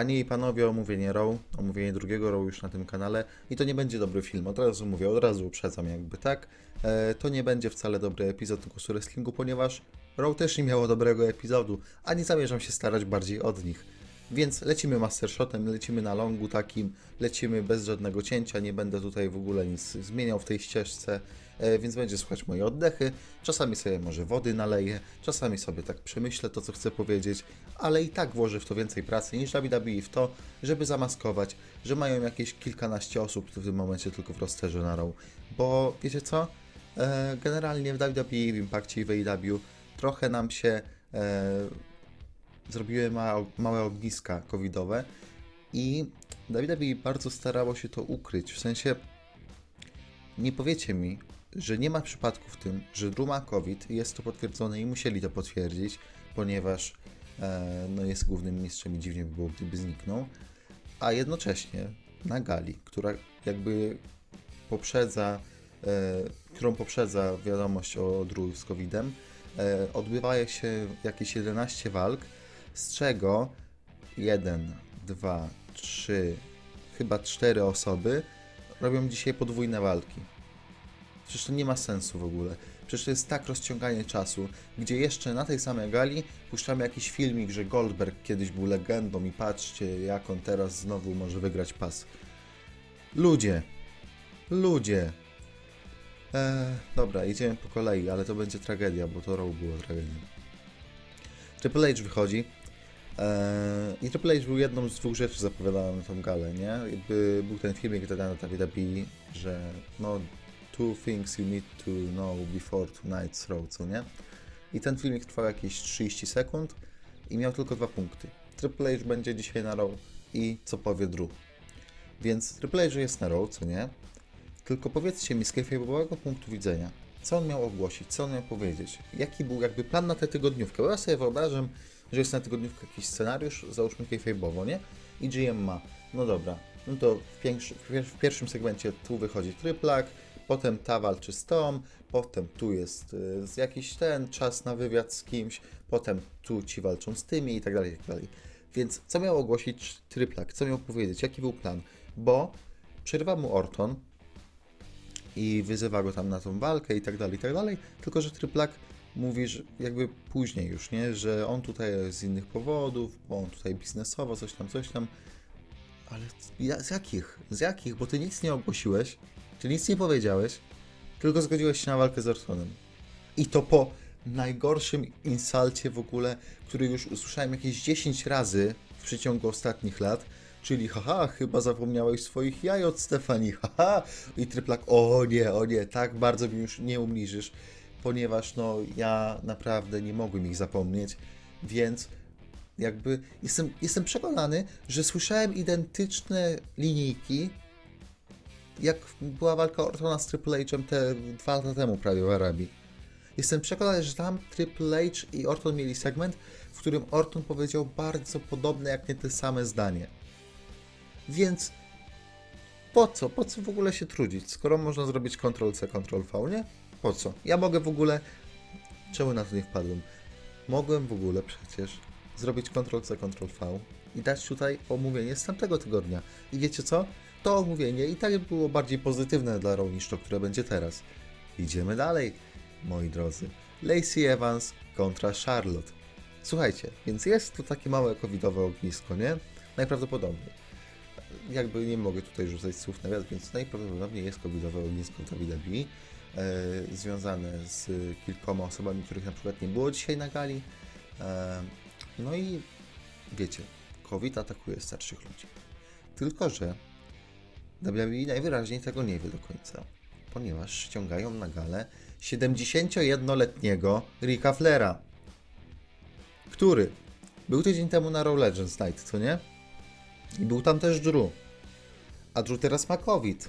Panie i panowie, omówienie Raw, omówienie drugiego Raw już na tym kanale i to nie będzie dobry film, od razu mówię, od razu uprzedzam jakby, tak? E, to nie będzie wcale dobry epizod Głosu Wrestlingu, ponieważ Raw też nie miało dobrego epizodu, a nie zamierzam się starać bardziej od nich. Więc lecimy mastershotem, lecimy na longu takim, lecimy bez żadnego cięcia, nie będę tutaj w ogóle nic zmieniał w tej ścieżce, więc będzie słuchać moje oddechy. Czasami sobie może wody naleję, czasami sobie tak przemyślę to, co chcę powiedzieć, ale i tak włożę w to więcej pracy niż WWE w to, żeby zamaskować, że mają jakieś kilkanaście osób w tym momencie tylko w rosterze na row. Bo wiecie co? E, Generalnie w WWE, w Impactie i w AEW trochę nam się e, zrobiły ma, małe ogniska covidowe i WWE bardzo starało się to ukryć. W sensie nie powiecie mi, że nie ma przypadku w tym, że Drew ma COVID, jest to potwierdzone i musieli to potwierdzić, ponieważ e, no jest głównym mistrzem i dziwnie by było, gdyby zniknął, a jednocześnie na gali, która jakby poprzedza, e, którą poprzedza wiadomość o Drew z COVID-em, e, odbywa się jakieś 11 walk, z czego 1, 2, 3, chyba 4 osoby robią dzisiaj podwójne walki. Przecież to nie ma sensu w ogóle. Przecież to jest tak rozciąganie czasu, gdzie jeszcze na tej samej gali puszczamy jakiś filmik, że Goldberg kiedyś był legendą i patrzcie, jak on teraz znowu może wygrać pas. Ludzie, ludzie. Eee, dobra, idziemy po kolei, ale to będzie tragedia, bo to Raw było tragedią. Triple H wychodzi. Eee, I Triple H był jedną z dwóch rzeczy zapowiadana na tą galę, nie? Był ten filmik wtedy na WWE, że no two things you need to know before tonight's Raw, co nie? I ten filmik trwał jakieś 30 sekund i miał tylko dwa punkty. Triple H będzie dzisiaj na Raw i co powie Drew. Więc Triple H jest na Raw, co nie? Tylko powiedzcie mi z kayfabe'owego punktu widzenia, co on miał ogłosić, co on miał powiedzieć, jaki był jakby plan na tę tygodniówkę, bo ja sobie wyobrażam, że jest na tygodniówkę jakiś scenariusz, załóżmy kayfabe'owo, nie? I GM ma, no dobra, no to w, w pierwszym segmencie tu wychodzi tryplak, potem ta walczy z tą, potem tu jest y, jakiś ten czas na wywiad z kimś, potem tu ci walczą z tymi i tak dalej, i tak dalej. Więc co miał ogłosić tryplak, co miał powiedzieć, jaki był plan? Bo przerywa mu Orton, i wyzywa go tam na tą walkę i tak dalej, i tak dalej. Tylko, że Tryplak mówi, że jakby później już, nie? Że on tutaj z innych powodów, bo on tutaj biznesowo, coś tam, coś tam. Ale z jakich? Z jakich? Bo ty nic nie ogłosiłeś, ty nic nie powiedziałeś, tylko zgodziłeś się na walkę z Ortonem. I to po najgorszym insalcie w ogóle, który już usłyszałem jakieś 10 razy w przeciągu ostatnich lat, czyli haha, chyba zapomniałeś swoich jaj od Stefanii, haha, i tryplak, o nie, o nie, tak bardzo mi już nie umniżysz, ponieważ no ja naprawdę nie mogłem ich zapomnieć, więc jakby jestem, jestem przekonany, że słyszałem identyczne linijki, jak była walka Ortona z Triple H'em te dwa lata temu prawie w Arabii. Jestem przekonany, że tam Triple H i Orton mieli segment, w którym Orton powiedział bardzo podobne, jak nie te same zdanie. Więc po co? Po co w ogóle się trudzić, skoro można zrobić Ctrl-C, Ctrl-V, nie? Po co? Ja mogę w ogóle... Czemu na to nie wpadłem? Mogłem w ogóle przecież zrobić Ctrl-C, Ctrl-V i dać tutaj omówienie z tamtego tygodnia. I wiecie co? To omówienie i tak było bardziej pozytywne dla Raw niż to, które będzie teraz. Idziemy dalej, moi drodzy. Lacey Evans kontra Charlotte. Słuchajcie, więc jest tu takie małe covidowe ognisko, nie? Najprawdopodobniej. Jakby nie mogę tutaj rzucać słów na wiatr, więc najprawdopodobniej jest covidowe ognisko w WWE, e, związane z kilkoma osobami, których na przykład nie było dzisiaj na gali. E, no i wiecie, COVID atakuje starszych ludzi. Tylko, że WWE najwyraźniej tego nie wie do końca, ponieważ ściągają na galę 71-letniego Ricka Flera, który był tydzień temu na Raw Legends Night, co nie? I był tam też Drew. A Drew teraz ma COVID.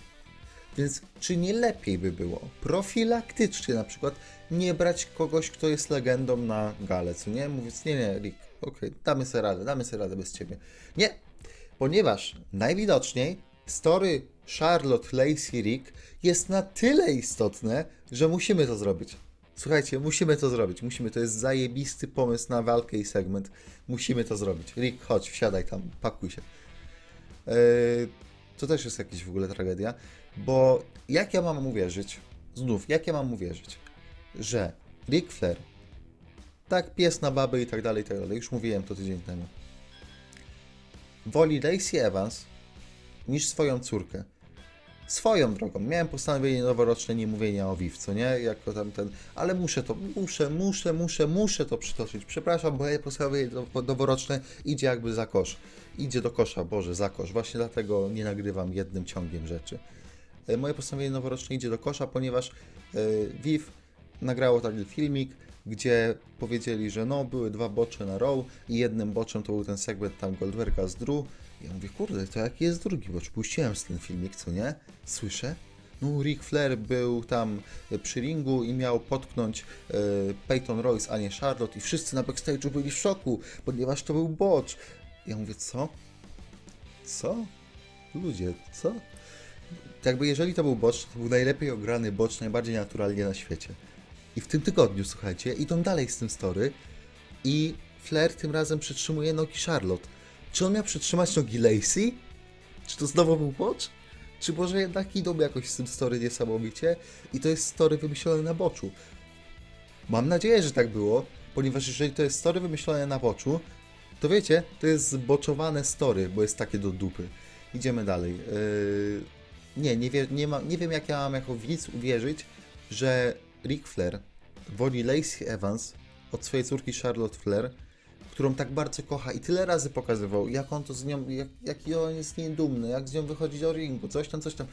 Więc czy nie lepiej by było profilaktycznie na przykład nie brać kogoś, kto jest legendą na galę, co nie? Mówiąc, nie, nie, Rick, okej, damy sobie radę, damy sobie radę bez ciebie. Nie, ponieważ najwidoczniej story Charlotte, Lacey, Rick jest na tyle istotne, że musimy to zrobić. Słuchajcie, musimy to zrobić. Musimy. To jest zajebisty pomysł na walkę i segment. Musimy to zrobić. Rick, chodź, wsiadaj tam, pakuj się. Yy, to też jest jakaś w ogóle tragedia, bo jak ja mam uwierzyć, znów, jak ja mam uwierzyć, że Rick Flair, tak pies na baby i tak dalej, i tak dalej, już mówiłem to tydzień temu, woli Lacey Evans niż swoją córkę. Swoją drogą. Miałem postanowienie noworoczne nie mówienia o Viv, co nie? Jako tam ten, ale muszę to, muszę, muszę, muszę, muszę to przytoczyć. Przepraszam, bo moje postanowienie no- noworoczne idzie jakby za kosz. Idzie do kosza, Boże, za kosz. Właśnie dlatego nie nagrywam jednym ciągiem rzeczy. E, Moje postanowienie noworoczne idzie do kosza, ponieważ e, Viv nagrało taki filmik, gdzie powiedzieli, że no, były dwa bocze na row i jednym boczem to był ten segment tam Goldberga z Drew. Ja mówię, kurde, to jaki jest drugi bocz? Puściłem z ten filmik, co nie? Słyszę? No, Ric Flair był tam przy ringu i miał potknąć e, Peyton Royce, a nie Charlotte i wszyscy na backstage'u byli w szoku, ponieważ to był bocz. Ja mówię, co? Co? Ludzie, co? Jakby jeżeli to był bocz, to był najlepiej ograny bocz, najbardziej naturalnie na świecie. I w tym tygodniu, słuchajcie, idą dalej z tym story i Flair tym razem przytrzymuje nogi Charlotte. Czy on miał przytrzymać nogi Lacey? Czy to znowu był bocz? Czy może jednak idą jakoś z tym story niesamowicie i to jest story wymyślone na boczu? Mam nadzieję, że tak było, ponieważ jeżeli to jest story wymyślone na boczu, to wiecie, to jest zboczowane story, bo jest takie do dupy. Idziemy dalej. Yy... Nie, nie, wie, nie, ma, nie wiem jak ja mam jako widz uwierzyć, że Ric Flair woli Lacey Evans od swojej córki Charlotte Flair, którą tak bardzo kocha i tyle razy pokazywał, jak on to z nią, jak, on jest z niej dumny, jak z nią wychodzi do ringu, coś tam, coś tam.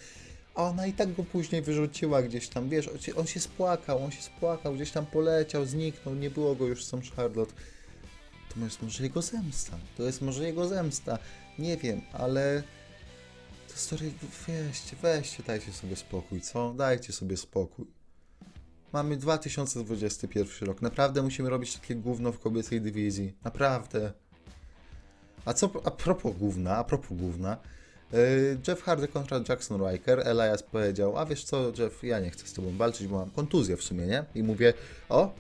A ona i tak go później wyrzuciła gdzieś tam, wiesz, on się, on się spłakał, on się spłakał, gdzieś tam poleciał, zniknął, nie było go już z tą Charlotte. To jest może jego zemsta, to jest może jego zemsta, nie wiem, ale... To story, weźcie, weźcie, dajcie sobie spokój, co? Dajcie sobie spokój. Mamy 2021 rok. Naprawdę musimy robić takie gówno w kobiecej dywizji. Naprawdę. A co a propos gówna, a propos gówna. Yy, Jeff Hardy kontra Jackson Riker. Elias powiedział, a wiesz co, Jeff, ja nie chcę z tobą walczyć, bo mam kontuzję w sumie, nie? I mówię, o,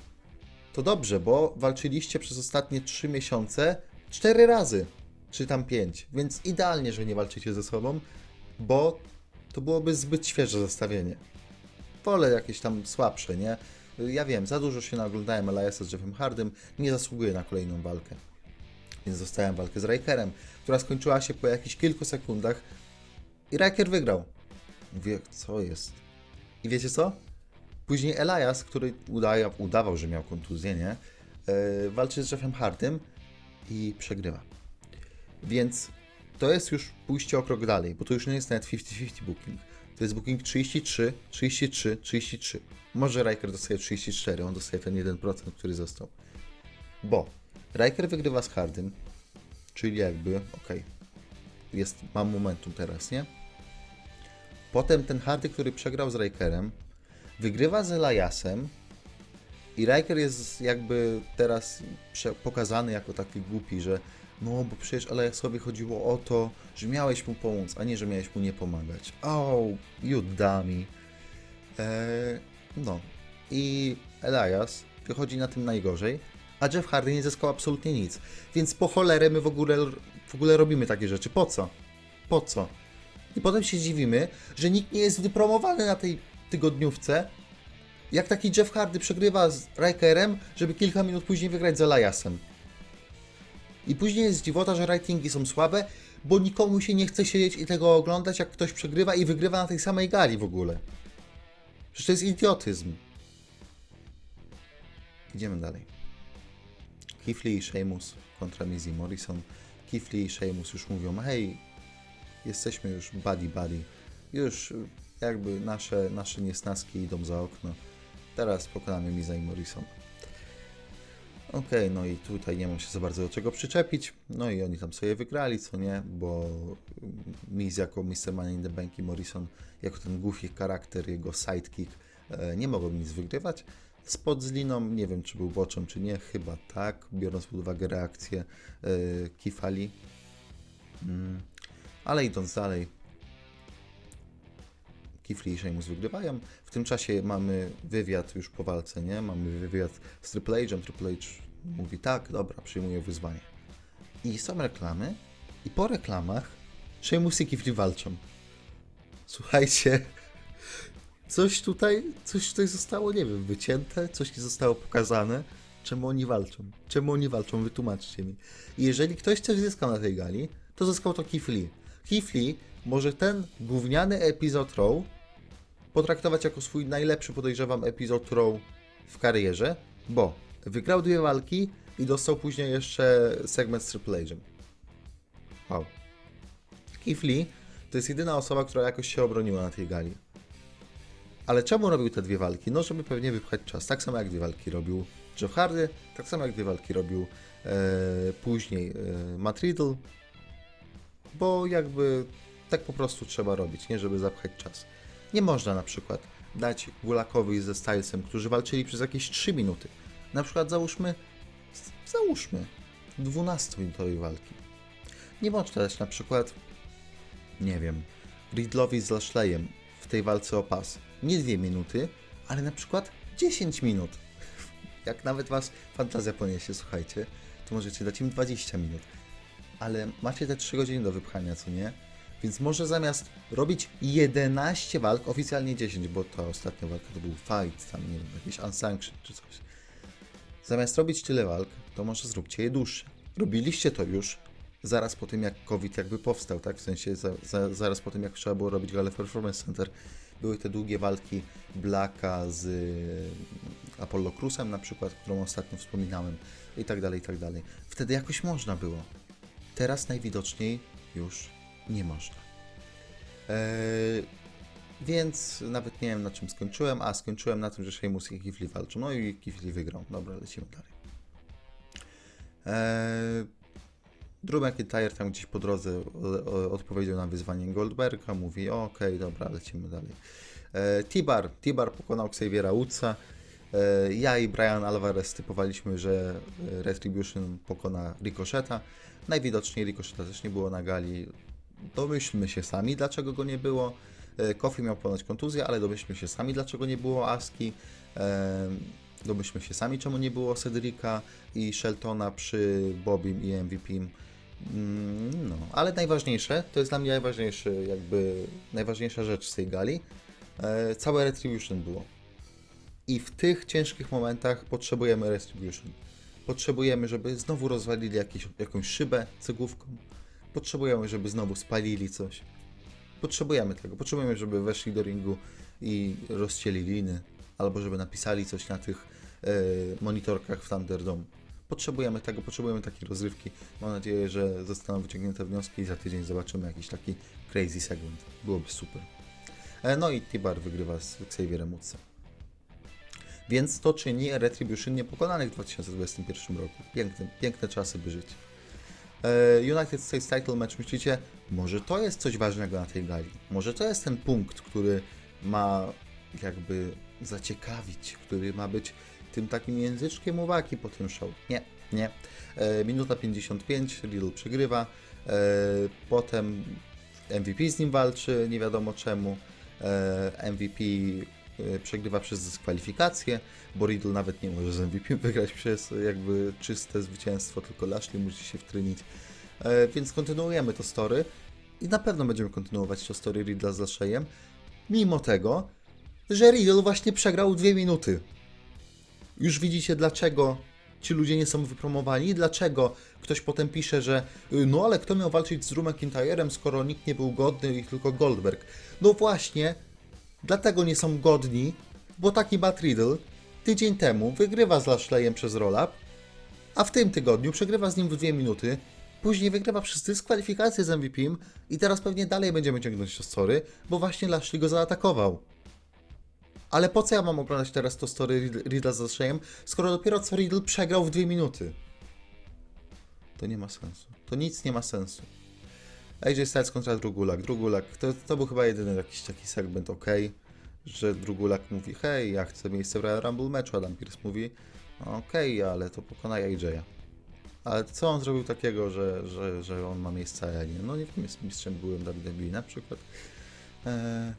to dobrze, bo walczyliście przez ostatnie 3 miesiące 4 razy, czy tam 5, więc idealnie, że nie walczycie ze sobą, bo to byłoby zbyt świeże zestawienie wolę jakieś tam słabsze, nie? Ja wiem, za dużo się naoglądałem Eliasa z Jeffem Hardym, nie zasługuję na kolejną walkę. Więc dostałem walkę z Rikerem, która skończyła się po jakichś kilku sekundach i Riker wygrał. Mówię, co jest? I wiecie co? Później Elias, który udawał, że miał kontuzję, nie? Yy, walczy z Jeffem Hardym i przegrywa. Więc to jest już pójście o krok dalej, bo to już nie jest nawet 50-50 booking. To jest booking 33, 33, 33. Może Riker dostaje 34, on dostaje ten 1%, który został. Bo Riker wygrywa z Hardym, czyli jakby, ok, jest, mam momentum teraz, nie? Potem ten Hardy, który przegrał z Rikerem, wygrywa z Eliasem i Riker jest jakby teraz pokazany jako taki głupi, że no, bo przecież Eliasowi chodziło o to, że miałeś mu pomóc, a nie, że miałeś mu nie pomagać. Oh, you dummy. Eee, no. I Elias wychodzi na tym najgorzej, a Jeff Hardy nie zyskał absolutnie nic. Więc po cholerę my w ogóle, w ogóle robimy takie rzeczy. Po co? Po co? I potem się dziwimy, że nikt nie jest wypromowany na tej tygodniówce, jak taki Jeff Hardy przegrywa z Rikerem, żeby kilka minut później wygrać z Eliasem. I później jest dziwota, że ratingi są słabe, bo nikomu się nie chce siedzieć i tego oglądać, jak ktoś przegrywa i wygrywa na tej samej gali w ogóle. Przecież to jest idiotyzm. Idziemy dalej. Kifli i Sheamus kontra Mizzy Morrison. Kifli i Sheamus już mówią, hej, jesteśmy już buddy buddy. Już jakby nasze, nasze niesnaski idą za okno. Teraz pokonamy Miza i Morrison. Okay, no i tutaj nie mam się za bardzo do czego przyczepić. No i oni tam sobie wygrali, co nie, bo Miz jako Mr. Money in the Bank i Morrison jako ten goofy charakter, jego sidekick e, nie mogą nic wygrywać. Spod z liną, nie wiem czy był boczem czy nie, chyba tak, biorąc pod uwagę reakcję e, Kifali. Mm. Ale idąc dalej, Lee i Sheamus wygrywają. W tym czasie mamy wywiad już po walce, nie? Mamy wywiad z Triple H'em. Triple H mówi tak, dobra, przyjmuję wyzwanie. I są reklamy i po reklamach Sheamus i Lee walczą. Słuchajcie, coś tutaj, coś tutaj zostało, nie wiem, wycięte, coś nie zostało pokazane. Czemu oni walczą? Czemu oni walczą? Wytłumaczcie mi. I jeżeli ktoś coś zyskał na tej gali, to zyskał to. Keith Lee może ten gówniany epizod Raw potraktować jako swój najlepszy, podejrzewam, epizod Raw w karierze, bo wygrał dwie walki i dostał później jeszcze segment z Triple H'em. Wow. Keith Lee to jest jedyna osoba, która jakoś się obroniła na tej gali. Ale czemu robił te dwie walki? No, żeby pewnie wypchać czas. Tak samo jak dwie walki robił Jeff Hardy, tak samo jak dwie walki robił e, później e, Matt Riddle, bo jakby tak po prostu trzeba robić, nie żeby zapchać czas. Nie można na przykład dać Gulakowi ze Stylesem, którzy walczyli przez jakieś 3 minuty. Na przykład załóżmy, załóżmy 12-minutowej walki. Nie można dać na przykład, nie wiem, Riddlowi z Lashleyem w tej walce o pas nie 2 minuty, ale na przykład 10 minut. Jak nawet was fantazja poniesie, słuchajcie, to możecie dać im 20 minut. Ale macie te 3 godziny do wypchania, co nie? Więc może zamiast robić 11 walk, oficjalnie 10, bo ta ostatnia walka to był fight, tam nie wiem, jakiś unsanctioned czy coś. Zamiast robić tyle walk, to może zróbcie je dłuższe. Robiliście to już zaraz po tym, jak COVID jakby powstał, tak? W sensie za, za, zaraz po tym, jak trzeba było robić Gale Performance Center. Były te długie walki Blacka z y, Apollo Cruzem na przykład, którą ostatnio wspominałem i tak dalej, i tak dalej. Wtedy jakoś można było. Teraz najwidoczniej już nie można. Eee, więc nawet nie wiem na czym skończyłem, a skończyłem na tym, że Sheamus i Lee walczą. No i Lee wygrał. Dobra, lecimy dalej. Eee, Drew McIntyre tam gdzieś po drodze odpowiedział na wyzwanie Goldberga, mówi okej, dobra, lecimy dalej. E, T-Bar, T-Bar pokonał Xaviera Woodsa. E, ja i Brian Alvarez typowaliśmy, że Retribution pokona Ricocheta. Najwidoczniej Ricocheta też nie było na gali. Domyślmy się sami, dlaczego go nie było. E, Kofi miał ponoć kontuzję, ale domyślmy się sami, dlaczego nie było Aski. E, Domyślmy się sami, czemu nie było Cedrika i Sheltona przy Bobim i MVP. Mm, No, ale najważniejsze, to jest dla mnie najważniejszy, jakby najważniejsza rzecz z tej gali. E, całe Retribution było. I w tych ciężkich momentach potrzebujemy Retribution. Potrzebujemy, żeby znowu rozwalili jakąś szybę cegłówką. Potrzebujemy, żeby znowu spalili coś. Potrzebujemy tego. Potrzebujemy, żeby weszli do ringu i rozcięli liny. Albo żeby napisali coś na tych e, monitorkach w Thunderdome. Potrzebujemy tego, potrzebujemy takiej rozrywki. Mam nadzieję, że zostaną wyciągnięte wnioski i za tydzień zobaczymy jakiś taki crazy segment. Byłoby super. E, No i Tibar wygrywa z Xavierem Woodsem. Więc to czyni Retribution niepokonanych w 2021 roku. Piękne, piękne czasy by żyć. E, United States Title Match, myślicie, może to jest coś ważnego na tej gali? Może to jest ten punkt, który ma jakby zaciekawić, który ma być tym takim języczkiem uwagi po tym show? Nie, nie. E, minuta 55, Riddle przegrywa, e, potem MVP z nim walczy, nie wiadomo czemu. MVP przegrywa przez dyskwalifikację, bo Riddle nawet nie może z MVP wygrać przez jakby czyste zwycięstwo, tylko Lashley musi się wtrynić. E, więc kontynuujemy to story i na pewno będziemy kontynuować to story Riddla z Lashleyem, mimo tego, że Riddle właśnie przegrał dwie minuty. Już widzicie dlaczego ci ludzie nie są wypromowani, dlaczego ktoś potem pisze, że y, no ale kto miał walczyć z Drew McIntyrem, skoro nikt nie był godny i tylko Goldberg. No właśnie, dlatego nie są godni, bo taki Matt Riddle tydzień temu wygrywa z Lashleyem przez roll-up, a w tym tygodniu przegrywa z nim w dwie minuty, później wygrywa przez dyskwalifikację z MVP i teraz pewnie dalej będziemy ciągnąć to story, bo właśnie Lashley go zaatakował. Ale po co ja mam oglądać teraz to story Ridd- Riddla z Lashleyem, skoro dopiero co Riddle przegrał w dwie minuty? To nie ma sensu. To nic nie ma sensu. AJ Styles kontra Drugulak. Drugulak, to, to był chyba jedyny jakiś taki segment ok, że Drugulak mówi, hej, ja chcę miejsce w Royal Rumble meczu, Adam Pearce mówi, okej, ale to pokonaj AJ'a. Ale co on zrobił takiego, że, że, że on ma miejsce, a ja nie? No nie wiem, jest mistrzem byłem WWE na przykład. Eee,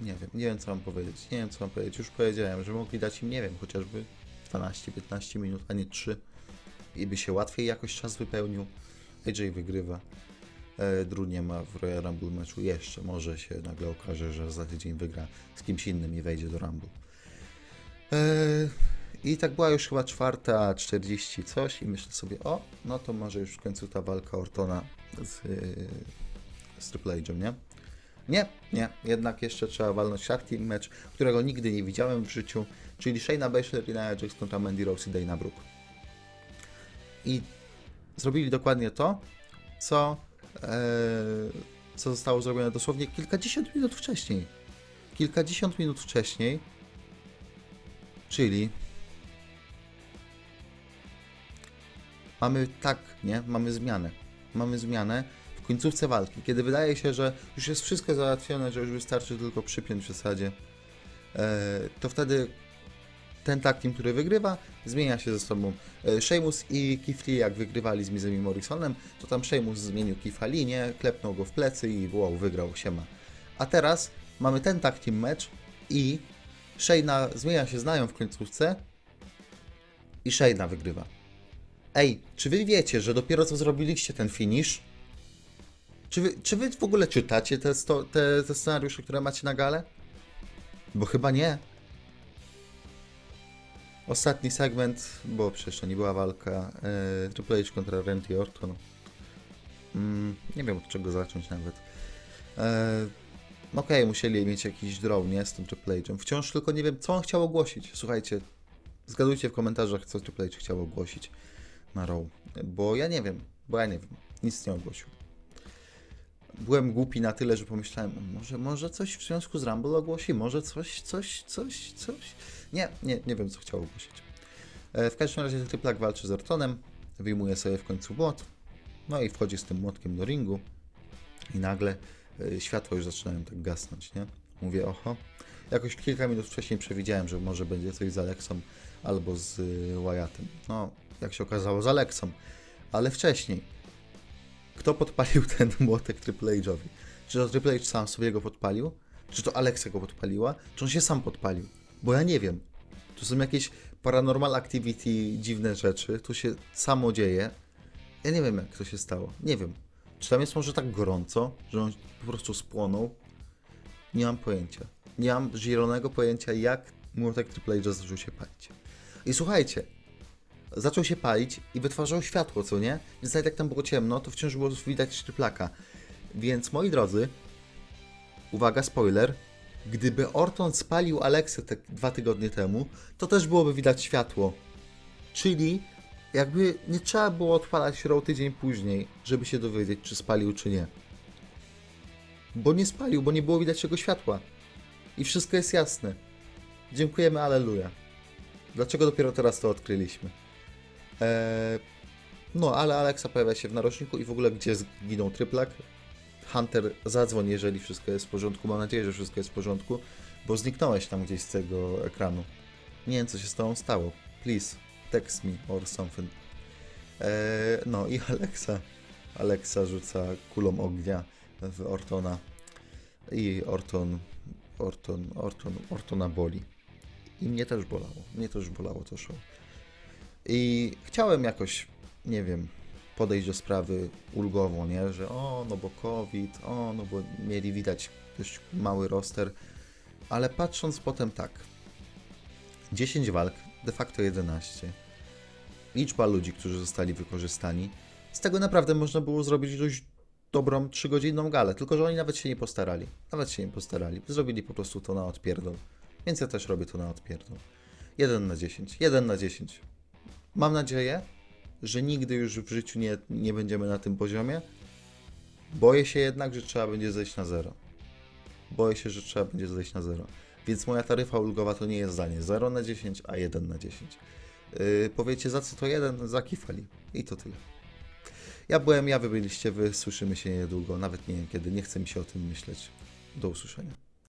nie wiem, nie wiem co mam powiedzieć, nie wiem co mam powiedzieć. Już powiedziałem, że mogli dać im, nie wiem, chociażby 12-15 minut, a nie 3 i by się łatwiej jakoś czas wypełnił. AJ wygrywa. E, Drew nie ma w Royal Rumble meczu jeszcze. Może się nagle okaże, że za tydzień wygra z kimś innym i wejdzie do Rumble. E, I tak była już chyba czwarta, 40 coś i myślę sobie, o, no to może już w końcu ta walka Ortona z, e, z Triple H'em, nie? Nie, nie, jednak jeszcze trzeba walnąć team mecz, którego nigdy nie widziałem w życiu, czyli Shayna Baszler i Nia Jax kontra Mandy Rose i Dana Brooke. I zrobili dokładnie to, co, e, co zostało zrobione dosłownie kilkadziesiąt minut wcześniej. Kilkadziesiąt minut wcześniej, czyli mamy tak, nie? Mamy zmianę. Mamy zmianę w końcówce walki, kiedy wydaje się, że już jest wszystko załatwione, że już wystarczy tylko przypiąć w zasadzie, e, to wtedy ten tag team, który wygrywa, zmienia się ze sobą. E, Sheamus i Keith Lee, jak wygrywali z Mizem i Morrisonem, to tam Sheamus zmienił Keitha nie? Klepnął go w plecy i wow, wygrał, siema. A teraz mamy ten tag team mecz i Shayna zmienia się znają w końcówce i Shayna wygrywa. Ej, czy wy wiecie, że dopiero co zrobiliście ten finish? Czy wy, czy wy w ogóle czytacie te, sto, te, te scenariusze, które macie na gale? Bo chyba nie. Ostatni segment, bo przecież to nie była walka. E, Triple H kontra Randy Orton. Mm, nie wiem od czego zacząć nawet. E, Okej, musieli mieć jakiś draw, nie? Z tym Triple H'em. Wciąż tylko nie wiem, co on chciał ogłosić. Słuchajcie, zgadujcie w komentarzach, co Triple H chciał ogłosić na Raw. Bo ja nie wiem, bo ja nie wiem. Nic nie ogłosił. Byłem głupi na tyle, że pomyślałem, może, może coś w związku z Rumble ogłosi, może coś, coś, coś, coś. Nie, nie, nie wiem, co chciał ogłosić. E, W każdym razie Triplak walczy z Ortonem, wyjmuje sobie w końcu młot, no i wchodzi z tym młotkiem do ringu i nagle e, światła już zaczynają tak gasnąć, nie? Mówię, oho. Jakoś kilka minut wcześniej przewidziałem, że może będzie coś z Alexą albo z y, Wyattem. No, jak się okazało, z Alexą. Ale wcześniej. Kto podpalił ten młotek Triple H'owi? Czy to Triple H sam sobie go podpalił? Czy to Alexa go podpaliła? Czy on się sam podpalił? Bo ja nie wiem. To są jakieś paranormal activity, dziwne rzeczy. To się samo dzieje. Ja nie wiem, jak to się stało. Nie wiem. Czy tam jest może tak gorąco, że on po prostu spłonął? Nie mam pojęcia. Nie mam zielonego pojęcia, jak młotek Triple H zaczął się palić. I słuchajcie, zaczął się palić i wytwarzał światło, co nie? Więc nawet jak tam było ciemno, to wciąż było widać szczyplaka. Więc moi drodzy, uwaga, spoiler, gdyby Orton spalił Alexę te dwa tygodnie temu, to też byłoby widać światło. Czyli jakby nie trzeba było odpalać Raw tydzień później, żeby się dowiedzieć, czy spalił, czy nie. Bo nie spalił, bo nie było widać tego światła. I wszystko jest jasne. Dziękujemy, aleluja. Dlaczego dopiero teraz to odkryliśmy? Eee, no, ale Alexa pojawia się w narożniku i w ogóle gdzie zginął tryplak? Hunter, zadzwoń, jeżeli wszystko jest w porządku. Mam nadzieję, że wszystko jest w porządku, bo zniknąłeś tam gdzieś z tego ekranu. Nie wiem, co się z tobą stało. Please, text me or something. Eee, no i Alexa. Alexa rzuca kulą ognia w Ortona. I Orton, Orton, Orton, Ortona boli. I mnie też bolało. Mnie też bolało to show. I chciałem jakoś, nie wiem, podejść do sprawy ulgowo, nie? Że o, no bo COVID, o, no bo mieli widać dość mały roster. Ale patrząc potem tak, 10 walk, de facto 11. Liczba ludzi, którzy zostali wykorzystani. Z tego naprawdę można było zrobić dość dobrą 3-godzinną galę, tylko że oni nawet się nie postarali. Nawet się nie postarali. Zrobili po prostu to na odpierdol. Więc ja też robię to na odpierdol. 1 na 10. 1 na 10. Mam nadzieję, że nigdy już w życiu nie, nie będziemy na tym poziomie. Boję się jednak, że trzeba będzie zejść na zero. Boję się, że trzeba będzie zejść na zero. Więc moja taryfa ulgowa to nie jest zdanie 0 na 10, a 1 na 10. Yy, powiecie za co to 1? Za kifali. I to tyle. Ja byłem, ja wy byliście, wy słyszymy się niedługo, nawet nie wiem kiedy, nie chcę mi się o tym myśleć. Do usłyszenia.